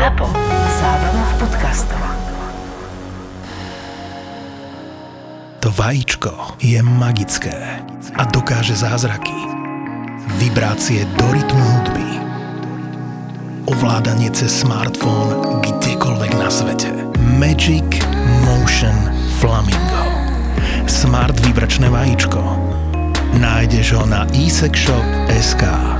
ZAPO. Zábrná v podcastov. To vajíčko je magické a dokáže zázraky. Vibrácie do rytmu hudby. Ovládanie cez smartfón kdekoľvek na svete. Magic Motion Flamingo. Smart vibračné vajíčko. Nájdeš ho na eSexShop.sk. Kde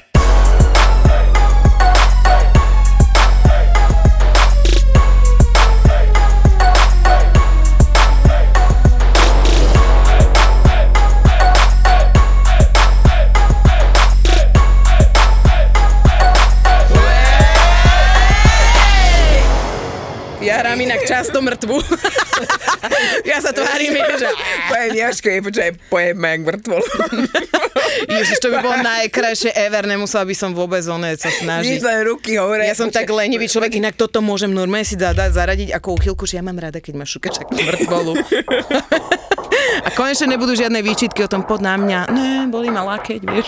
Často mŕtvu. ja sa tvárim, že Pojem Jaško, je počkaj, pojeme jak mŕtvol. Ježiš, to by bolo najkrajšie ever, nemusela by som vôbec oné sa snažiť. Nič ruky hore. Ja som tak lenivý človek, inak toto môžem normálne si dať, dať zaradiť ako uchylku, že ja mám rada, keď ma šukaš ako mŕtvolu. A konečne nebudú žiadne výčitky o tom pod na mňa. Ne, boli ma lakeť, vieš.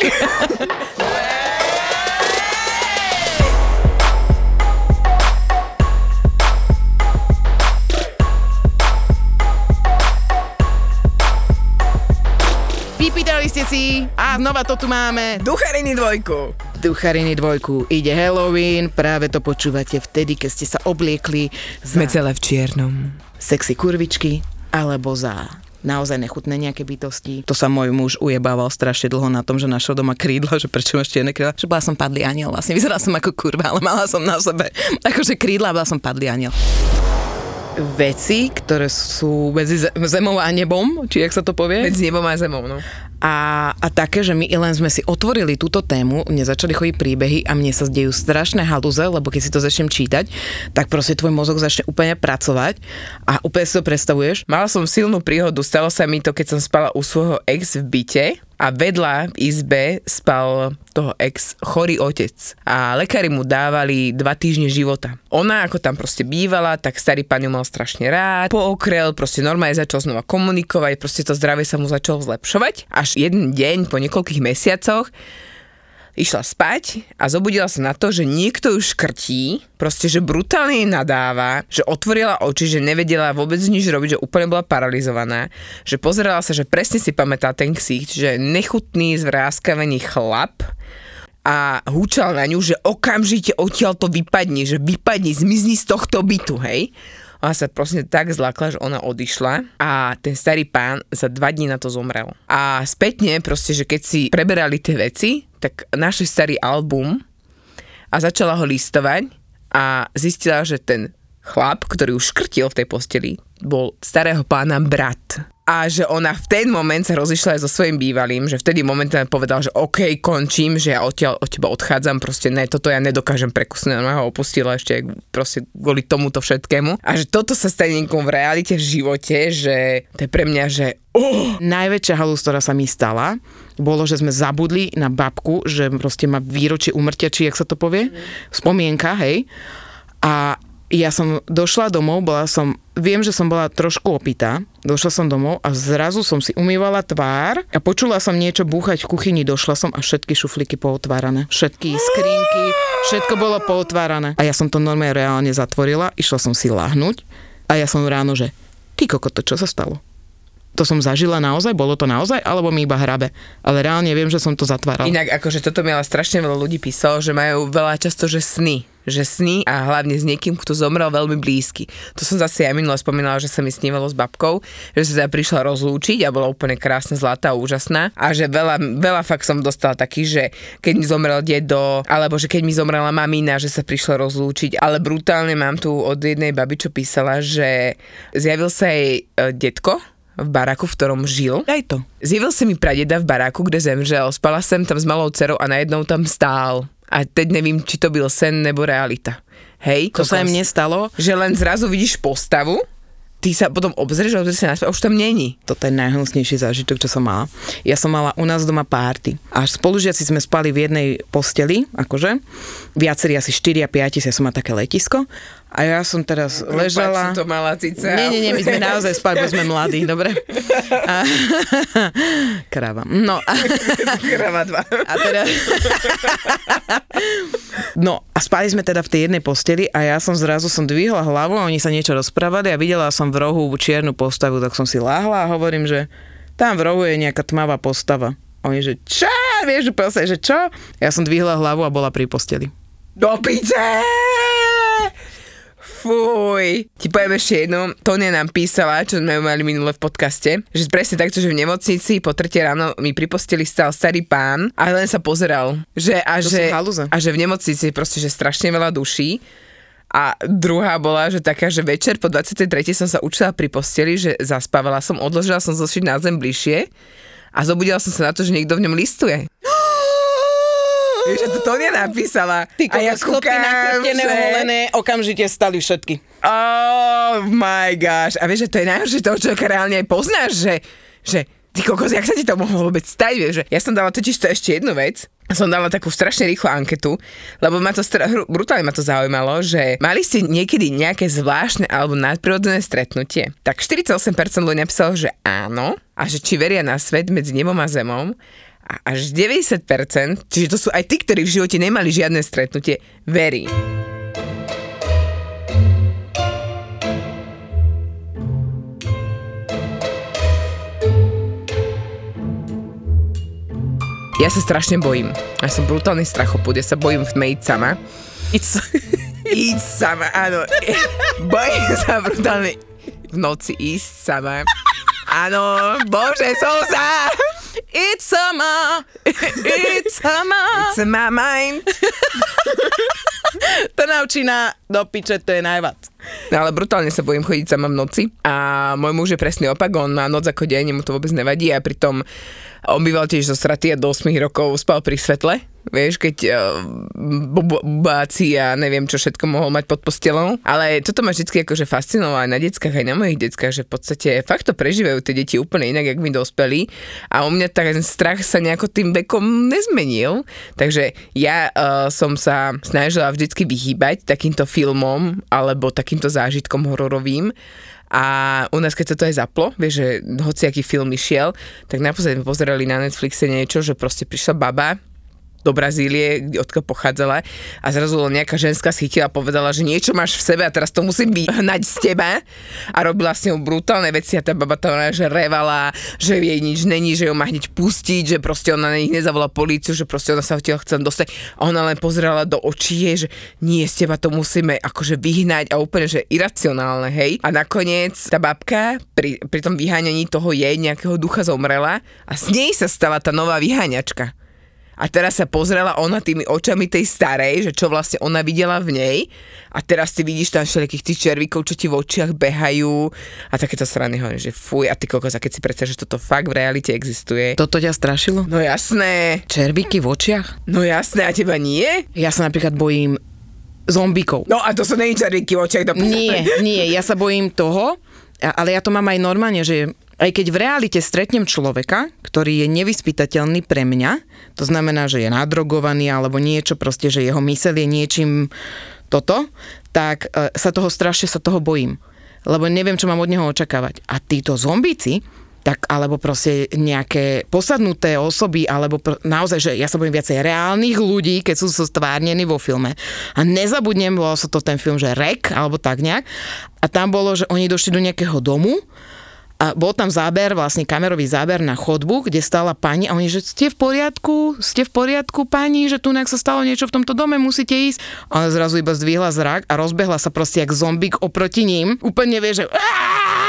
Si a znova to tu máme. Duchariny dvojku. Duchariny dvojku. Ide Halloween, práve to počúvate vtedy, keď ste sa obliekli za Sme celé v čiernom. sexy kurvičky alebo za naozaj nechutné nejaké bytosti. To sa môj muž ujebával strašne dlho na tom, že našiel doma krídla, že prečo máš čierne krídla, že bola som padlý aniel, vlastne vyzerala som ako kurva, ale mala som na sebe akože krídla a bola som padlý aniel. Veci, ktoré sú medzi ze- zemou a nebom, či jak sa to povie? Medzi nebom a zemou, no. A, a také, že my len sme si otvorili túto tému, mne začali chodiť príbehy a mne sa zdejú strašné halúze, lebo keď si to začnem čítať, tak proste tvoj mozog začne úplne pracovať a úplne si to predstavuješ. Mala som silnú príhodu, stalo sa mi to, keď som spala u svojho ex v byte a vedľa v izbe spal toho ex chorý otec a lekári mu dávali dva týždne života. Ona ako tam proste bývala, tak starý pán ju mal strašne rád, pookrel, proste normálne začal znova komunikovať, proste to zdravie sa mu začalo zlepšovať. Až jeden deň po niekoľkých mesiacoch išla spať a zobudila sa na to, že niekto ju škrtí, proste, že brutálne jej nadáva, že otvorila oči, že nevedela vôbec nič robiť, že úplne bola paralizovaná, že pozerala sa, že presne si pamätá ten ksicht, že nechutný, zvráskavený chlap a húčal na ňu, že okamžite odtiaľ to vypadni, že vypadni, zmizni z tohto bytu, hej. Ona sa proste tak zlakla, že ona odišla a ten starý pán za dva dní na to zomrel. A spätne proste, že keď si preberali tie veci, tak našli starý album a začala ho listovať a zistila, že ten chlap, ktorý už škrtil v tej posteli, bol starého pána brat. A že ona v ten moment sa rozišla aj so svojím bývalým, že vtedy momentálne povedal, že OK, končím, že ja odtiaľ od teba odchádzam, proste ne, toto ja nedokážem prekusnúť, ona ho opustila ešte proste kvôli tomuto všetkému. A že toto sa stane niekomu v realite v živote, že to je pre mňa, že oh, Najväčšia halus, ktorá sa mi stala, bolo, že sme zabudli na babku, že proste má výročie umrtia, či jak sa to povie, spomienka, hej. A ja som došla domov, bola som, viem, že som bola trošku opitá, došla som domov a zrazu som si umývala tvár a počula som niečo búchať v kuchyni, došla som a všetky šuflíky pootvárané, všetky skrinky, všetko bolo pootvárané. A ja som to normálne reálne zatvorila, išla som si láhnuť a ja som ráno, že ty kokoto, čo sa stalo? To som zažila naozaj, bolo to naozaj, alebo mi iba hrabe. Ale reálne viem, že som to zatvárala. Inak akože toto mi ale strašne veľa ľudí písalo, že majú veľa často, že sny že sny a hlavne s niekým, kto zomrel veľmi blízky. To som zase ja minule spomínala, že sa mi snívalo s babkou, že sa teda prišla rozlúčiť a bola úplne krásna, zlatá a úžasná a že veľa, veľa fakt som dostala taký, že keď mi zomrel dedo, alebo že keď mi zomrela mamina, že sa prišla rozlúčiť, ale brutálne mám tu od jednej baby, čo písala, že zjavil sa jej e, detko, v baráku, v ktorom žil. Daj to. Zjavil sa mi pradeda v baráku, kde zemřel. Spala som tam s malou dcerou a najednou tam stál. A teď nevím, či to byl sen nebo realita. Hej? To sa im nestalo. Že len zrazu vidíš postavu ty sa potom obzrieš, obzrieš sa naspäť, a už tam není. Toto je najhnusnejší zážitok, čo som mala. Ja som mala u nás doma párty. A spolužiaci sme spali v jednej posteli, akože. Viacerí asi 4 a 5, ja som mala také letisko. A ja som teraz ležala... Prepáč, som to mala cice. Nie, nie, nie, my sme naozaj spali, bo sme mladí, dobre? A... Kráva. No a... Krava dva. A teda... No a spali sme teda v tej jednej posteli a ja som zrazu som dvihla hlavu a oni sa niečo rozprávali a videla som v rohu čiernu postavu, tak som si láhla a hovorím, že tam v rohu je nejaká tmavá postava. Oni, že čo? Vieš, proste, že čo? Ja som dvihla hlavu a bola pri posteli. Do piče! Fuj. Ti poviem ešte jedno. Tonia nám písala, čo sme mali minule v podcaste, že presne takto, že v nemocnici po tretie ráno mi pri posteli stal starý pán a len sa pozeral. Že, a, To že, a že v nemocnici proste, že strašne veľa duší. A druhá bola, že taká, že večer po 23. som sa učila pri posteli, že zaspávala som, odložila som zošiť na zem bližšie a zobudila som sa na to, že niekto v ňom listuje. Vieš, že to Tonia napísala. Ty a ja kúkam, nakrtené, že- oholené, okamžite stali všetky. Oh my gosh. A vieš, že to je najhoršie toho človeka reálne aj poznáš, že, že ty kokos, jak sa ti to mohlo vôbec stať, vieš, že ja som dala totiž to ešte jednu vec, som dala takú strašne rýchlu anketu, lebo ma to stra- brutálne ma to zaujímalo, že mali ste niekedy nejaké zvláštne alebo nadprirodzené stretnutie. Tak 48% ľudí napísalo, že áno a že či veria na svet medzi nebom a zemom a až 90%, čiže to sú aj tí, ktorí v živote nemali žiadne stretnutie, verí. Ja sa strašne bojím. Ja som brutálny strachopud, ja sa bojím tme ísť sama. It's... Ísť sama, áno. Bojím sa brutálne v noci ísť sama. Áno, bože, som sa! It's summer, it's summer. It's my mind. To naučí na do piče, to je najvac. No ale brutálne sa bojím chodiť sama v noci a môj muž je presný opak, on má noc ako deň, mu to vôbec nevadí a pritom on býval tiež zo straty a do 8 rokov spal pri svetle, vieš, keď uh, bubáci a neviem čo všetko mohol mať pod postelou. Ale toto ma vždy akože fascinovalo aj na deckách, aj na mojich deckách, že v podstate fakt to prežívajú tie deti úplne inak, jak my dospelí. A u mňa ten strach sa nejako tým vekom nezmenil. Takže ja uh, som sa snažila vždycky vyhýbať takýmto filmom alebo takýmto zážitkom hororovým. A u nás, keď sa to aj zaplo, vieš, že hociaký film išiel, tak naposledy pozerali na Netflixe niečo, že proste prišla baba, do Brazílie, odkiaľ pochádzala a zrazu nejaká ženská schytila a povedala, že niečo máš v sebe a teraz to musím vyhnať z teba a robila s ňou brutálne veci a tá baba tam že revala, že jej nič není, že ju má hneď pustiť, že proste ona na nich nezavolá políciu, že proste ona sa odtiaľ chce dostať a ona len pozerala do očí, jej, že nie, z teba to musíme akože vyhnať a úplne, že iracionálne, hej. A nakoniec tá babka pri, pri tom vyháňaní toho jej nejakého ducha zomrela a z nej sa stala tá nová vyháňačka. A teraz sa pozrela ona tými očami tej starej, že čo vlastne ona videla v nej. A teraz ty vidíš tam všelijakých tých červíkov, čo ti v očiach behajú. A takéto strany hovorí, že fuj, a ty kokos, a keď si predstavíš, že toto fakt v realite existuje. Toto ťa strašilo? No jasné, Červíky v očiach? no jasné, a teba nie? Ja sa napríklad bojím zombíkov. No a to sú není červíky v očiach. Do... Nie, nie, ja sa bojím toho, ale ja to mám aj normálne, že aj keď v realite stretnem človeka, ktorý je nevyspytateľný pre mňa, to znamená, že je nadrogovaný alebo niečo, proste, že jeho mysel je niečím toto, tak e, sa toho strašne sa toho bojím. Lebo neviem, čo mám od neho očakávať. A títo zombíci, tak alebo proste nejaké posadnuté osoby, alebo pr- naozaj, že ja sa bojím viacej reálnych ľudí, keď sú stvárnení vo filme. A nezabudnem, bol sa to ten film, že Rek, alebo tak nejak. A tam bolo, že oni došli do nejakého domu a bol tam záber, vlastne kamerový záber na chodbu, kde stála pani a oni, že ste v poriadku, ste v poriadku pani, že tu sa stalo niečo v tomto dome, musíte ísť. A ona zrazu iba zdvihla zrak a rozbehla sa proste jak zombík oproti ním. Úplne vie, že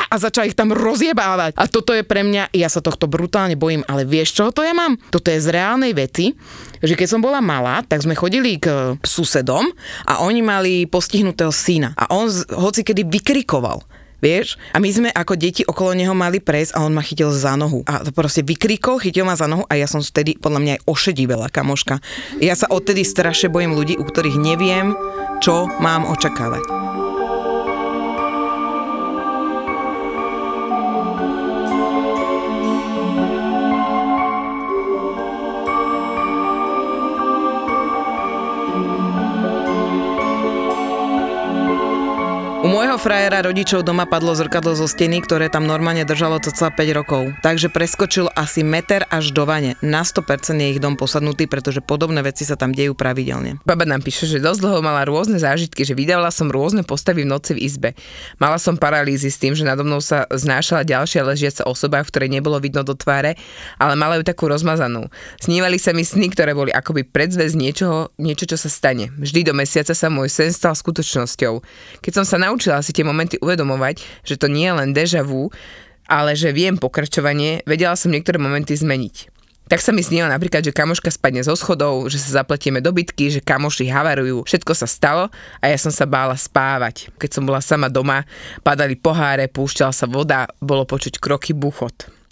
a začala ich tam rozjebávať. A toto je pre mňa, ja sa tohto brutálne bojím, ale vieš, čo to ja mám? Toto je z reálnej veci, že keď som bola malá, tak sme chodili k susedom a oni mali postihnutého syna. A on hoci kedy vykrikoval. Vieš? A my sme ako deti okolo neho mali prejsť a on ma chytil za nohu. A to proste vykrikol, chytil ma za nohu a ja som vtedy podľa mňa aj ošedivela, kamoška. Ja sa odtedy strašne bojím ľudí, u ktorých neviem, čo mám očakávať. U môjho frajera rodičov doma padlo zrkadlo zo steny, ktoré tam normálne držalo cca 5 rokov. Takže preskočil asi meter až do vane. Na 100% je ich dom posadnutý, pretože podobné veci sa tam dejú pravidelne. Baba nám píše, že dosť dlho mala rôzne zážitky, že vydávala som rôzne postavy v noci v izbe. Mala som paralýzy s tým, že nado mnou sa znášala ďalšia ležiaca osoba, v ktorej nebolo vidno do tváre, ale mala ju takú rozmazanú. Snívali sa mi sny, ktoré boli akoby predzvez niečoho, niečo, čo sa stane. Vždy do mesiaca sa môj sen stal skutočnosťou. Keď som sa naučila si tie momenty uvedomovať, že to nie je len deja vu, ale že viem pokračovanie, vedela som niektoré momenty zmeniť. Tak sa mi snilo napríklad, že kamoška spadne zo schodov, že sa zapletieme do bitky, že kamoši havarujú. Všetko sa stalo a ja som sa bála spávať. Keď som bola sama doma, padali poháre, púšťala sa voda, bolo počuť kroky buchot.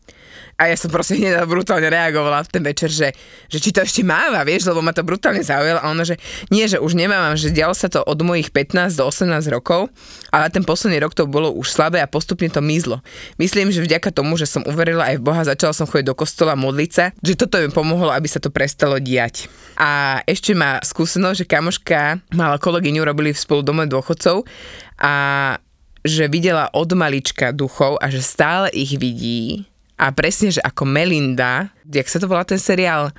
A ja som proste hneď brutálne reagovala v ten večer, že, že či to ešte máva, vieš, lebo ma to brutálne zaujalo. A ono, že nie, že už nemávam, že dialo sa to od mojich 15 do 18 rokov, ale ten posledný rok to bolo už slabé a postupne to mizlo. Myslím, že vďaka tomu, že som uverila aj v Boha, začala som chodiť do kostola modliť sa, že toto mi pomohlo, aby sa to prestalo diať. A ešte má skúsenosť, že kamoška mala kolegyňu, robili v spolu dome dôchodcov a že videla od malička duchov a že stále ich vidí a presne, že ako Melinda, jak sa to volá ten seriál,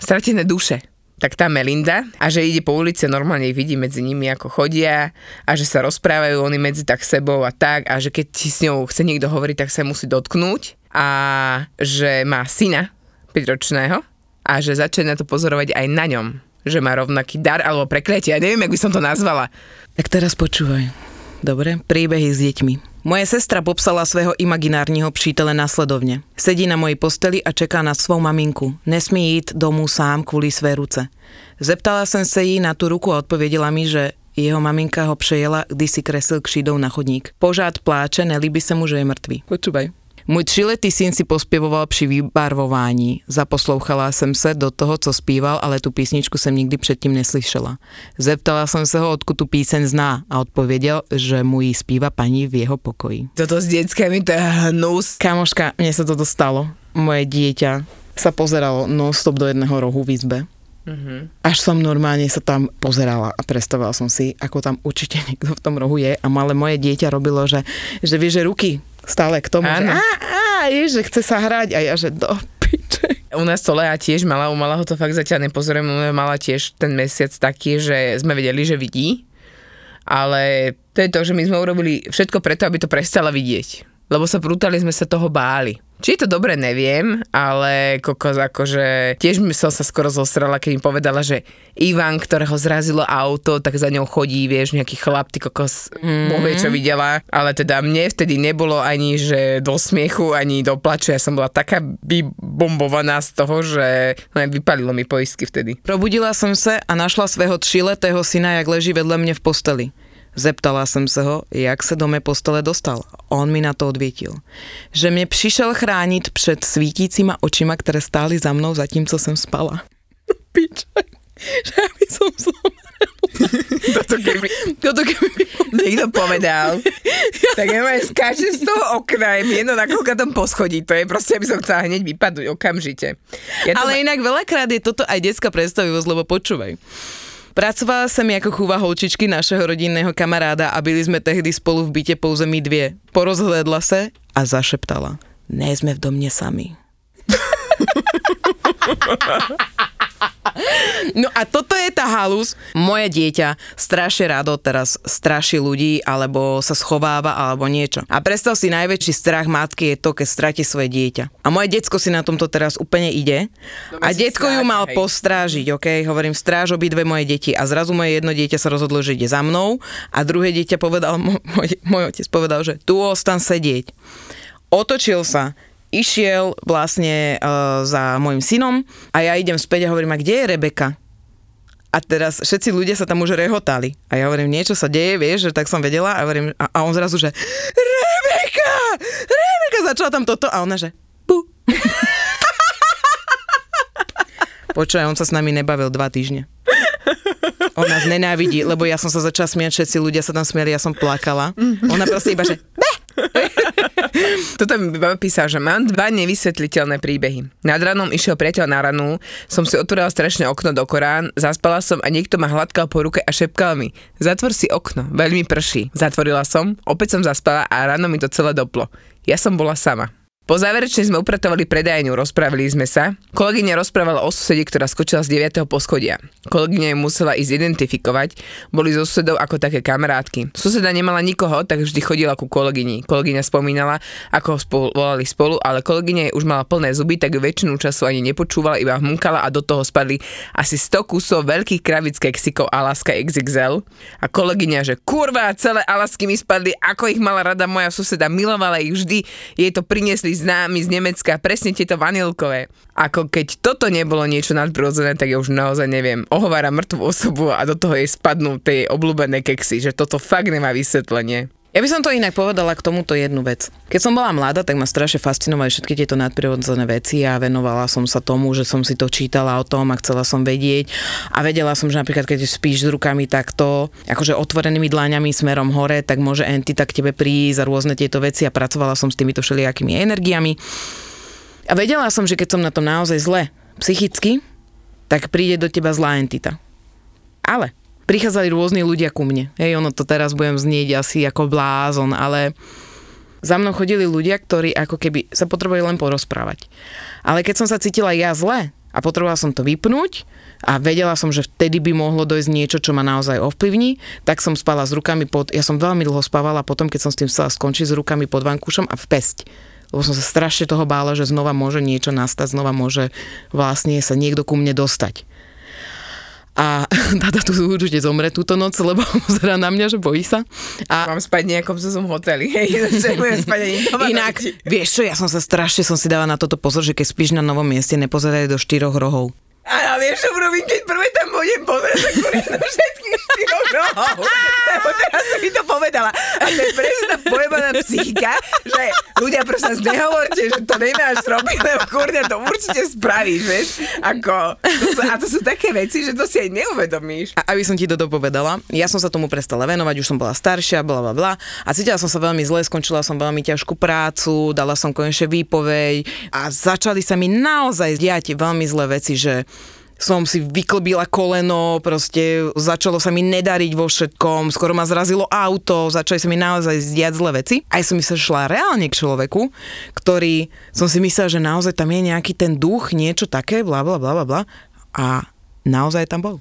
Stratené duše, tak tá Melinda a že ide po ulici normálne vidí medzi nimi, ako chodia a že sa rozprávajú oni medzi tak sebou a tak a že keď s ňou chce niekto hovoriť, tak sa musí dotknúť a že má syna 5-ročného a že začne na to pozorovať aj na ňom, že má rovnaký dar alebo prekletie. Ja neviem, jak by som to nazvala. Tak teraz počúvaj. Dobre, príbehy s deťmi. Moja sestra popsala svého imaginárneho přítele následovne. Sedí na mojej posteli a čeká na svou maminku. Nesmí ísť domů sám kvôli své ruce. Zeptala som sa jej na tú ruku a odpovedela mi, že jeho maminka ho přejela, když si kresil kšídou na chodník. Požád pláče, nelíbi sa mu, že je mŕtvý. Počúvaj. Můj třiletý syn si pospěvoval při vybarvování. Zaposlouchala jsem se do toho, co zpíval, ale tu písničku jsem nikdy předtím neslyšela. Zeptala jsem se ho, odkud tu píseň zná a odpověděl, že mu ji zpíva paní v jeho pokoji. Toto s deckami, to je hnus. Kamoška, mne sa toto stalo. Moje dieťa sa pozeralo non-stop do jedného rohu v izbe. Mm-hmm. Až som normálne sa tam pozerala a predstavovala som si, ako tam určite niekto v tom rohu je a malé moje dieťa robilo, že, že vie, že ruky stále k tomu, Áno. že, á, á, je, že chce sa hrať a ja, že do piče. U nás to Lea tiež mala, u malého to fakt zatiaľ nepozorujem, mala tiež ten mesiac taký, že sme vedeli, že vidí, ale to je to, že my sme urobili všetko preto, aby to prestala vidieť. Lebo sa brutálne sme sa toho báli. Či je to dobre, neviem, ale kokos akože tiež mi som sa skoro zosrala, keď mi povedala, že Ivan, ktorého zrazilo auto, tak za ňou chodí, vieš, nejaký chlap, ty kokos, mm. čo videla, ale teda mne vtedy nebolo ani, že do smiechu, ani do plaču, ja som bola taká vybombovaná z toho, že no, vypalilo mi poistky vtedy. Probudila som sa a našla svého tříletého syna, jak leží vedle mne v posteli. Zeptala som sa ho, jak sa do mé postele dostal. On mi na to odvietil. Že mne prišiel chrániť pred svítícima očima, ktoré stáli za mnou, zatímco som spala. Piče, že ja by som Toto keby, Toto keby niekto povedal, tak ja ma skáčem z toho okna, je mi jedno na koľko po poschodí, to je proste, aby som chcela hneď vypadnúť okamžite. Ja Ale inak veľakrát je toto aj detská predstavivosť, lebo počúvaj. Pracovala som ako chúva holčičky našeho rodinného kamaráda a byli sme tehdy spolu v byte pouze my dvie. Porozhledla sa a zašeptala. Ne sme v domne sami. No a toto je tá halus. Moje dieťa strašne rado teraz straší ľudí, alebo sa schováva, alebo niečo. A predstav si, najväčší strach matky je to, keď stratí svoje dieťa. A moje decko si na tomto teraz úplne ide. A detko ju mal hej. postrážiť, ok? Hovorím, stráž obidve moje deti. A zrazu moje jedno dieťa sa rozhodlo, že ide za mnou. A druhé dieťa povedal, môj, môj otec povedal, že tu ostan sedieť. Otočil sa, išiel vlastne uh, za môjim synom a ja idem späť a hovorím, a kde je Rebeka? A teraz všetci ľudia sa tam už rehotali. A ja hovorím, niečo sa deje, vieš, že tak som vedela. A, hovorím, a, a on zrazu, že Rebeka! Rebeka! Začala tam toto a ona, že bu. Počúvaj, on sa s nami nebavil dva týždne. On nás nenávidí, lebo ja som sa začala smiať, všetci ľudia sa tam smiali, ja som plakala. Ona proste iba, že "Be!" Toto mi písal, že mám dva nevysvetliteľné príbehy. Nad ranom išiel priateľ na ranu, som si otvorila strašné okno do Korán, zaspala som a niekto ma hladkal po ruke a šepkal mi, zatvor si okno, veľmi prší. Zatvorila som, opäť som zaspala a ráno mi to celé doplo. Ja som bola sama. Po záverečnej sme upratovali predajňu, rozprávali sme sa. Kolegyňa rozprávala o susede, ktorá skočila z 9. poschodia. Kolegyňa ju musela ísť identifikovať, boli so susedou ako také kamarátky. Suseda nemala nikoho, tak vždy chodila ku kolegyni. Kolegyňa spomínala, ako spolu, volali spolu, ale kolegyňa už mala plné zuby, tak ju väčšinu času ani nepočúvala, iba hmkala a do toho spadli asi 100 kusov veľkých kravic keksikov Alaska XXL. A kolegyňa, že kurva, celé Alasky mi spadli, ako ich mala rada moja suseda, milovala ich vždy, jej to priniesli známi z Nemecka, presne tieto vanilkové. Ako keď toto nebolo niečo nadprirodzené, tak ja už naozaj neviem. Ohovára mŕtvú osobu a do toho jej spadnú tie obľúbené keksy, že toto fakt nemá vysvetlenie. Ja by som to inak povedala k tomuto jednu vec. Keď som bola mladá, tak ma strašne fascinovali všetky tieto nadprirodzené veci a venovala som sa tomu, že som si to čítala o tom a chcela som vedieť. A vedela som, že napríklad keď spíš s rukami takto, akože otvorenými dlaňami smerom hore, tak môže entita k tebe prísť a rôzne tieto veci a pracovala som s týmito všelijakými energiami. A vedela som, že keď som na tom naozaj zle psychicky, tak príde do teba zlá entita. Ale prichádzali rôzni ľudia ku mne. Hej, ono to teraz budem znieť asi ako blázon, ale za mnou chodili ľudia, ktorí ako keby sa potrebovali len porozprávať. Ale keď som sa cítila ja zle a potrebovala som to vypnúť a vedela som, že vtedy by mohlo dojsť niečo, čo ma naozaj ovplyvní, tak som spala s rukami pod... Ja som veľmi dlho spávala potom, keď som s tým chcela skončiť s rukami pod vankúšom a v pesť lebo som sa strašne toho bála, že znova môže niečo nastať, znova môže vlastne sa niekto ku mne dostať a táta tu určite zomre túto noc, lebo pozera na mňa, že bojí sa. A Mám spať nejakom som hoteli, hej, že budem spať ani doma. Inak, vieš čo, ja som sa strašne som si dala na toto pozor, že keď spíš na novom mieste, nepozeraj do štyroch rohov. A ja vieš, čo urobím, keď prvé tam budem pozerať, tak do všetkých štyroch rohov. Lebo teraz som mi to povedala. A to je presne tá pojebaná psychika, že ľudia prosím vás nehovorte, že to nemáš robiť, lebo kurňa to určite spravíš, vieš. Ako, to sú, a to sú také veci, že to si aj neuvedomíš. A aby som ti to dopovedala, ja som sa tomu prestala venovať, už som bola staršia, bla bla bla. A cítila som sa veľmi zle, skončila som veľmi ťažkú prácu, dala som konečne výpoveď a začali sa mi naozaj diať veľmi zlé veci, že som si vyklbila koleno, proste začalo sa mi nedariť vo všetkom, skoro ma zrazilo auto, začali sa mi naozaj zdiať zlé veci. Aj som sa šla reálne k človeku, ktorý som si myslela, že naozaj tam je nejaký ten duch, niečo také, bla bla bla bla. A naozaj tam bol.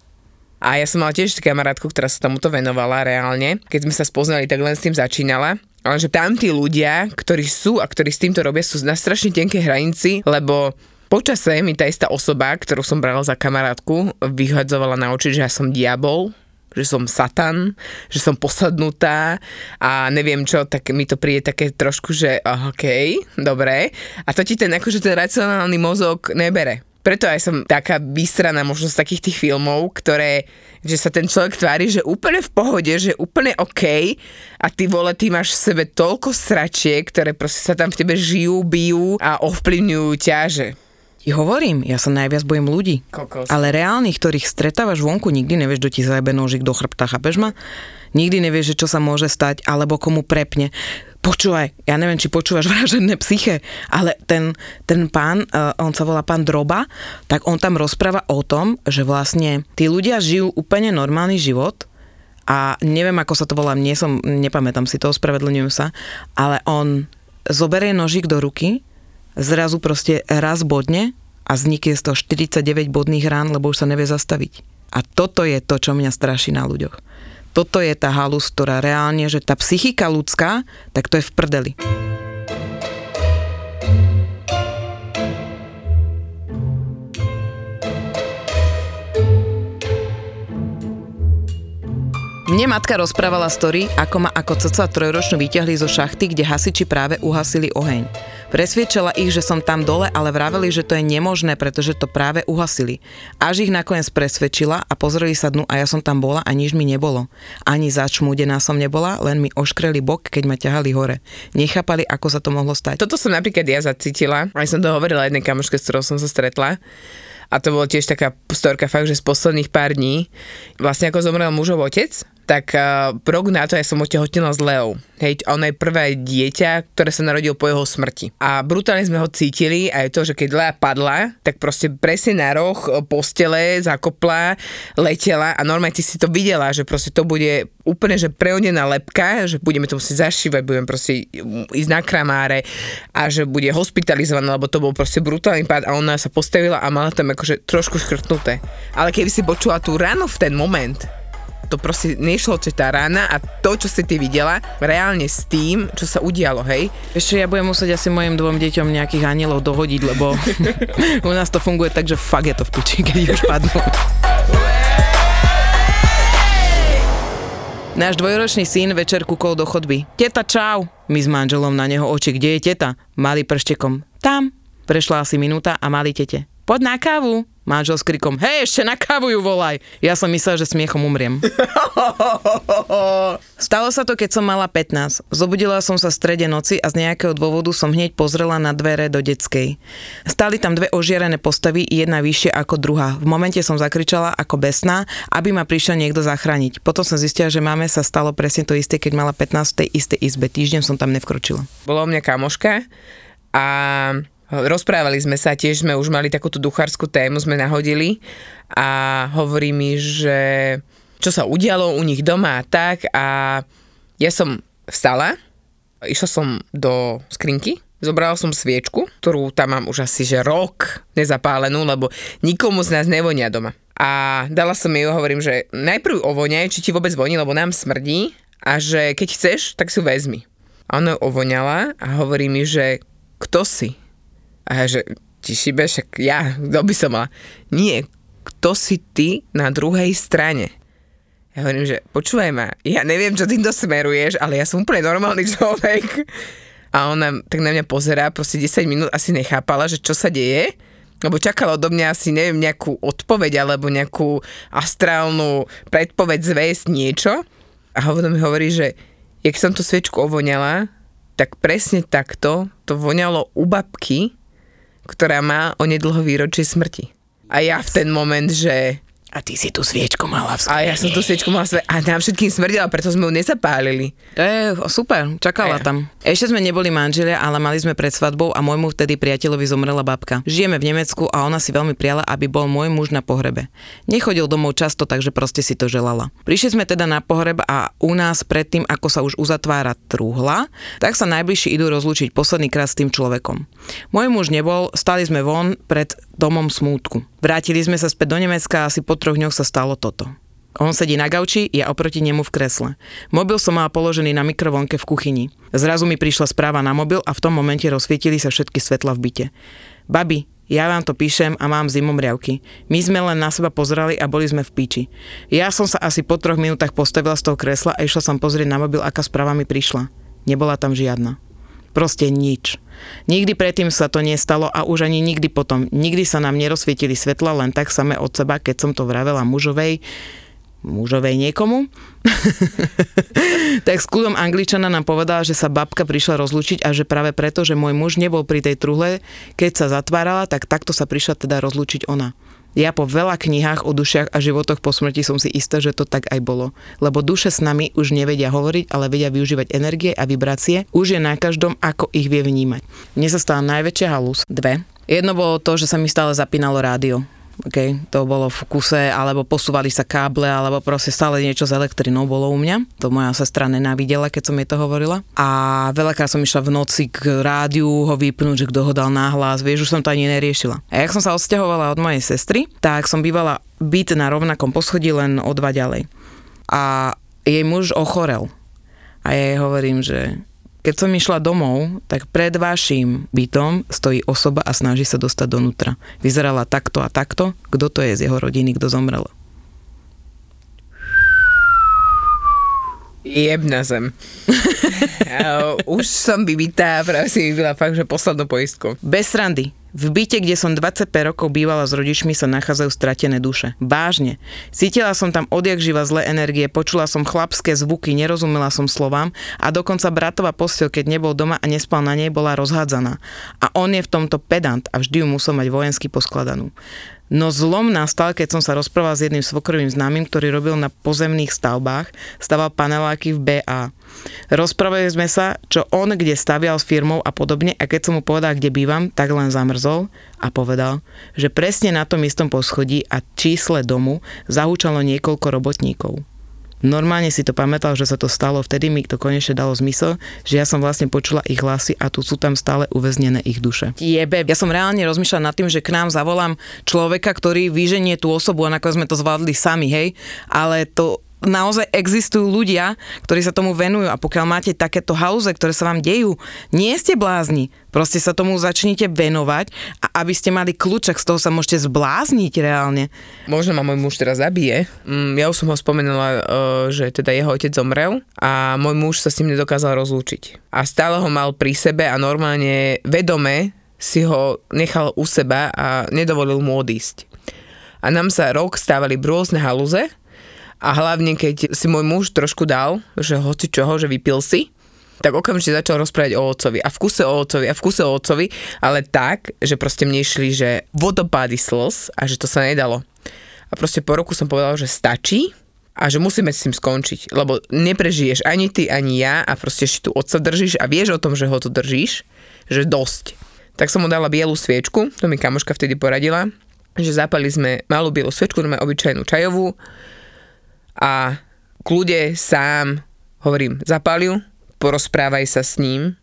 A ja som mala tiež kamarátku, ktorá sa tomuto venovala reálne. Keď sme sa spoznali, tak len s tým začínala. Ale že tam tí ľudia, ktorí sú a ktorí s týmto robia, sú na strašne tenkej hranici, lebo Počase mi tá istá osoba, ktorú som brala za kamarátku, vyhadzovala na oči, že ja som diabol, že som satan, že som posadnutá a neviem čo, tak mi to príde také trošku, že OK, dobre. A to ti ten, akože ten racionálny mozog nebere. Preto aj som taká vystraná možno z takých tých filmov, ktoré, že sa ten človek tvári, že úplne v pohode, že úplne OK a ty vole, ty máš v sebe toľko sračiek, ktoré proste sa tam v tebe žijú, bijú a ovplyvňujú ťa, že Ti hovorím, ja sa najviac bojím ľudí. Kokos. Ale reálnych, ktorých stretávaš vonku, nikdy nevieš, kto ti zajebe nožik do chrbta, chápeš ma? Nikdy nevieš, že čo sa môže stať, alebo komu prepne. Počúvaj, ja neviem, či počúvaš vražené psyche, ale ten, ten pán, uh, on sa volá pán Droba, tak on tam rozpráva o tom, že vlastne tí ľudia žijú úplne normálny život a neviem, ako sa to volá, nie som, nepamätám si to, ospravedlňujem sa, ale on zoberie nožik do ruky, zrazu proste raz bodne a vznikne z toho 49 bodných rán, lebo už sa nevie zastaviť. A toto je to, čo mňa straší na ľuďoch. Toto je tá halus, ktorá reálne, že tá psychika ľudská, tak to je v prdeli. Mne matka rozprávala story, ako ma ako cca trojročnú vyťahli zo šachty, kde hasiči práve uhasili oheň. Presviečala ich, že som tam dole, ale vraveli, že to je nemožné, pretože to práve uhasili. Až ich nakoniec presvedčila a pozreli sa dnu a ja som tam bola a nič mi nebolo. Ani začmúdená som nebola, len mi oškreli bok, keď ma ťahali hore. Nechápali, ako sa to mohlo stať. Toto som napríklad ja zacítila, aj som to hovorila jednej kamoške, s ktorou som sa stretla. A to bolo tiež taká storka fakt, že z posledných pár dní, vlastne ako zomrel mužov otec, tak uh, rok na to ja som otehotnila s Leou. Hej, a ono je prvé dieťa, ktoré sa narodilo po jeho smrti. A brutálne sme ho cítili aj to, že keď Lea padla, tak proste presne na roh e, postele zakopla, letela a normálne ty si to videla, že proste to bude úplne, že preodená lepka, že budeme to musieť zašívať, budeme proste ísť na kramáre a že bude hospitalizovaná, lebo to bol proste brutálny pád a ona sa postavila a mala tam akože trošku škrtnuté. Ale keby si počula tú ráno v ten moment, to proste nešlo, že tá rána a to, čo si ty videla, reálne s tým, čo sa udialo, hej? Ešte ja budem musieť asi mojim dvom deťom nejakých anielov dohodiť, lebo u nás to funguje tak, že fakt je to v piči, keď už padnú. Náš dvojročný syn večer kúkol do chodby. Teta, čau! My s manželom na neho oči. Kde je teta? Malý prštekom. Tam. Prešla asi minúta a mali tete. Poď na kávu. Manžel s krikom. Hej, ešte na kávu ju volaj. Ja som myslel, že smiechom umriem. Stalo sa to, keď som mala 15. Zobudila som sa v strede noci a z nejakého dôvodu som hneď pozrela na dvere do detskej. Stali tam dve ožiarené postavy, jedna vyššie ako druhá. V momente som zakričala ako besná, aby ma prišiel niekto zachrániť. Potom som zistila, že máme sa stalo presne to isté, keď mala 15 v tej istej izbe. Týždeň som tam nevkročila. Bola u mňa kamoška a rozprávali sme sa, tiež sme už mali takúto duchárskú tému, sme nahodili a hovorí mi, že čo sa udialo u nich doma a tak a ja som vstala, išla som do skrinky, zobrala som sviečku, ktorú tam mám už asi že rok nezapálenú, lebo nikomu z nás nevonia doma. A dala som jej, hovorím, že najprv ovoňaj, či ti vôbec voní, lebo nám smrdí a že keď chceš, tak si ju vezmi. A ona ju ovoňala a hovorí mi, že kto si? A že ti šibe, však ja, kto by som mala? Nie, kto si ty na druhej strane? Ja hovorím, že počúvaj ma, ja neviem, čo týmto smeruješ, ale ja som úplne normálny človek. A ona tak na mňa pozerá, proste 10 minút asi nechápala, že čo sa deje, lebo čakala odo mňa asi, neviem, nejakú odpoveď alebo nejakú astrálnu predpoveď, zväzť, niečo. A hovorí mi hovorí, že jak som tú sviečku ovoňala, tak presne takto to voňalo u babky, ktorá má onedlho výročie smrti. A ja v ten moment, že A ty si tú sviečku mala v a ja som tú sviečku mala sve- a nám všetkým smrdela, preto sme ju nezapálili. To je super, čakala Ja. tam. Ešte sme neboli manželia, ale mali sme pred svadbou a môjmu vtedy priateľovi zomrela babka. Žijeme v Nemecku a ona si veľmi priala, aby bol môj muž na pohrebe. Nechodil domov často, takže proste si to želala. Prišli sme teda na pohreb a u nás predtým, ako sa už uzatvára trúhla, tak sa najbližší idú rozlúčiť posledný krát s tým človekom. Môj muž nebol, stali sme von pred domom smútku. Vrátili sme sa späť do Nemecka a asi po troch dňoch sa stalo toto. On sedí na gauči, ja oproti nemu v kresle. Mobil som mal položený na mikrovlnke v kuchyni. Zrazu mi prišla správa na mobil a v tom momente rozsvietili sa všetky svetla v byte. Babi, ja vám to píšem a mám zimomriavky. My sme len na seba pozerali a boli sme v píči. Ja som sa asi po troch minútach postavila z toho kresla a išla som pozrieť na mobil, aká správa mi prišla. Nebola tam žiadna. Proste nič. Nikdy predtým sa to nestalo a už ani nikdy potom. Nikdy sa nám nerozsvietili svetla len tak samé od seba, keď som to vravela mužovej, mužovej niekomu. tak s kľudom angličana nám povedala, že sa babka prišla rozlučiť a že práve preto, že môj muž nebol pri tej truhle, keď sa zatvárala, tak takto sa prišla teda rozlučiť ona. Ja po veľa knihách o dušiach a životoch po smrti som si istá, že to tak aj bolo. Lebo duše s nami už nevedia hovoriť, ale vedia využívať energie a vibrácie. Už je na každom, ako ich vie vnímať. Mne sa stala najväčšia halus. Dve. Jedno bolo to, že sa mi stále zapínalo rádio. Okay, to bolo v kuse, alebo posúvali sa káble, alebo proste stále niečo s elektrinou bolo u mňa. To moja sestra nenávidela, keď som jej to hovorila. A veľakrát som išla v noci k rádiu ho vypnúť, že kto ho dal náhlas, vieš, už som to ani neriešila. A jak som sa odsťahovala od mojej sestry, tak som bývala byt na rovnakom poschodí, len o dva ďalej. A jej muž ochorel. A ja jej hovorím, že keď som išla domov, tak pred vašim bytom stojí osoba a snaží sa dostať donútra. Vyzerala takto a takto. Kto to je z jeho rodiny, kto zomrel? Jeb na zem. Už som vybitá, práve si vybila fakt, že poslednú poistku. Bez srandy. V byte, kde som 25 rokov bývala s rodičmi, sa nachádzajú stratené duše. Vážne. Cítila som tam odjak živa zlé energie, počula som chlapské zvuky, nerozumela som slovám a dokonca bratová postel, keď nebol doma a nespal na nej, bola rozhádzaná. A on je v tomto pedant a vždy ju musel mať vojensky poskladanú. No zlom nastal, keď som sa rozprával s jedným svokrovým známym, ktorý robil na pozemných stavbách, staval paneláky v BA. Rozprávali sme sa, čo on kde stavial s firmou a podobne a keď som mu povedal, kde bývam, tak len zamrzol a povedal, že presne na tom istom poschodí a čísle domu zahúčalo niekoľko robotníkov. Normálne si to pamätal, že sa to stalo, vtedy mi to konečne dalo zmysel, že ja som vlastne počula ich hlasy a tu sú tam stále uväznené ich duše. Jebe. Ja som reálne rozmýšľala nad tým, že k nám zavolám človeka, ktorý vyženie tú osobu a nakoniec sme to zvládli sami, hej, ale to naozaj existujú ľudia, ktorí sa tomu venujú a pokiaľ máte takéto hauze, ktoré sa vám dejú, nie ste blázni. Proste sa tomu začnite venovať a aby ste mali kľúčak, z toho sa môžete zblázniť reálne. Možno ma môj muž teraz zabije. Mm, ja už som ho spomenula, uh, že teda jeho otec zomrel a môj muž sa s ním nedokázal rozlúčiť. A stále ho mal pri sebe a normálne vedome si ho nechal u seba a nedovolil mu odísť. A nám sa rok stávali rôzne halúze, a hlavne, keď si môj muž trošku dal, že hoci čoho, že vypil si, tak okamžite začal rozprávať o otcovi a v kuse o otcovi a v kuse o otcovi, ale tak, že proste mne išli, že vodopády slz a že to sa nedalo. A proste po roku som povedal, že stačí a že musíme s tým skončiť, lebo neprežiješ ani ty, ani ja a proste ešte tu otca držíš a vieš o tom, že ho tu držíš, že dosť. Tak som mu dala bielu sviečku, to mi kamoška vtedy poradila, že zapali sme malú bielu sviečku, máme obyčajnú čajovú, a kľude sám, hovorím, zapaliu, porozprávaj sa s ním,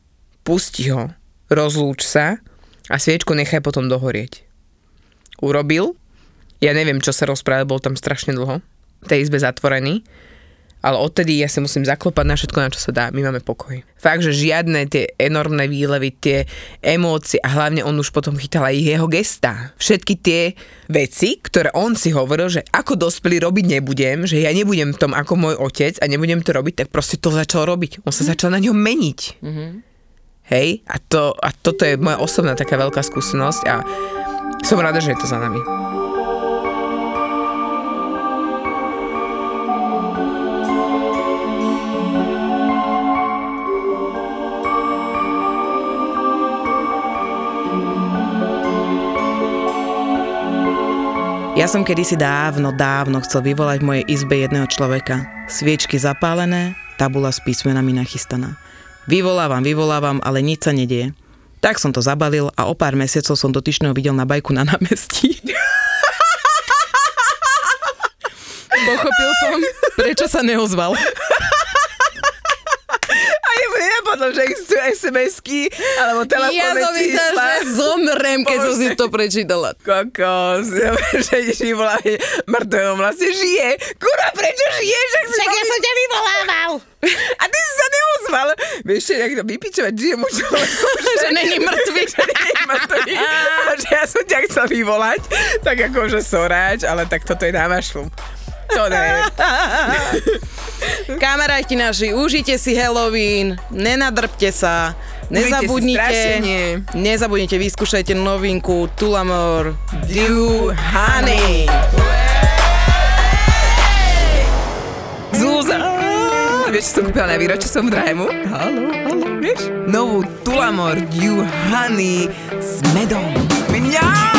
pusti ho, rozlúč sa a sviečku nechaj potom dohorieť. Urobil, ja neviem, čo sa rozprával, bol tam strašne dlho, v tej izbe zatvorený, ale odtedy ja si musím zaklopať na všetko, na čo sa dá. My máme pokoj. Fakt, že žiadne tie enormné výlevy, tie emócie a hlavne on už potom chytal aj jeho gestá. Všetky tie veci, ktoré on si hovoril, že ako dospelý robiť nebudem, že ja nebudem v tom ako môj otec a nebudem to robiť, tak proste to začal robiť. On sa mm. začal na ňo meniť. Mm-hmm. Hej? A, to, a toto je moja osobná taká veľká skúsenosť a som rada, že je to za nami. Ja som kedysi dávno, dávno chcel vyvolať v mojej izbe jedného človeka. Sviečky zapálené, tabula s písmenami nachystaná. Vyvolávam, vyvolávam, ale nič sa nedieje. Tak som to zabalil a o pár mesiacov som dotyčného videl na bajku na námestí. Pochopil som, prečo sa neozval nenapadlo, že existujú SMS-ky, alebo telefónne Ja som myslela, že zomrem, keď som si to prečítala. Kokos, že ideš vyvolávať mŕtvého vlastne žije. Kurva, prečo žiješ? Ak Však ja som ťa vyvolával. A ty si sa neozval. Vieš, že jak to vypičovať žije mu človeku. že není mŕtvy. že není mŕtvy. A že ja som ťa chcel vyvolať. Tak akože soráč, ale tak toto je na vašu. To ne. Kamaráti naši, užite si Halloween, nenadrbte sa, nezabudnite, nezabudnite, vyskúšajte novinku Tulamor Dew Honey. Zúza. Vieš, čo som kúpila na výročie som drahému? Halo, halo, vieš? Novú Tulamor Dew Honey s medom. Mňam!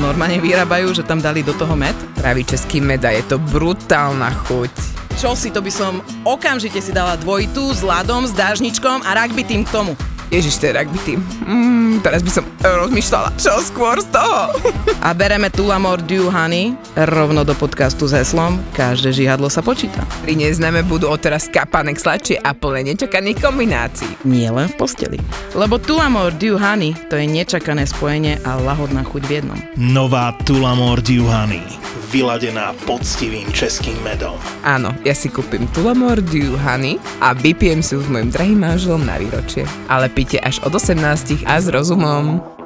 Normálne vyrábajú, že tam dali do toho med? Pravý český med a je to brutálna chuť čo si, to by som okamžite si dala dvojitú s ľadom, s dážničkom a rugby tým k tomu. Ježiš, to je rugby tým. Mm, teraz by som rozmýšľala, čo skôr z toho. A bereme Tulamor Dew Honey rovno do podcastu s heslom Každé žihadlo sa počíta. Pri neznáme budú odteraz kapanek sladšie a plné nečakaných kombinácií. Nie len v posteli. Lebo Tulamor Dew Honey to je nečakané spojenie a lahodná chuť v jednom. Nová Tulamor Dew Honey vyladená poctivým českým medom. Áno, ja si kúpim Tulamor Dew Honey a vypijem si ju s mojim drahým manželom na výročie. Ale pite až od 18 a s rozumom.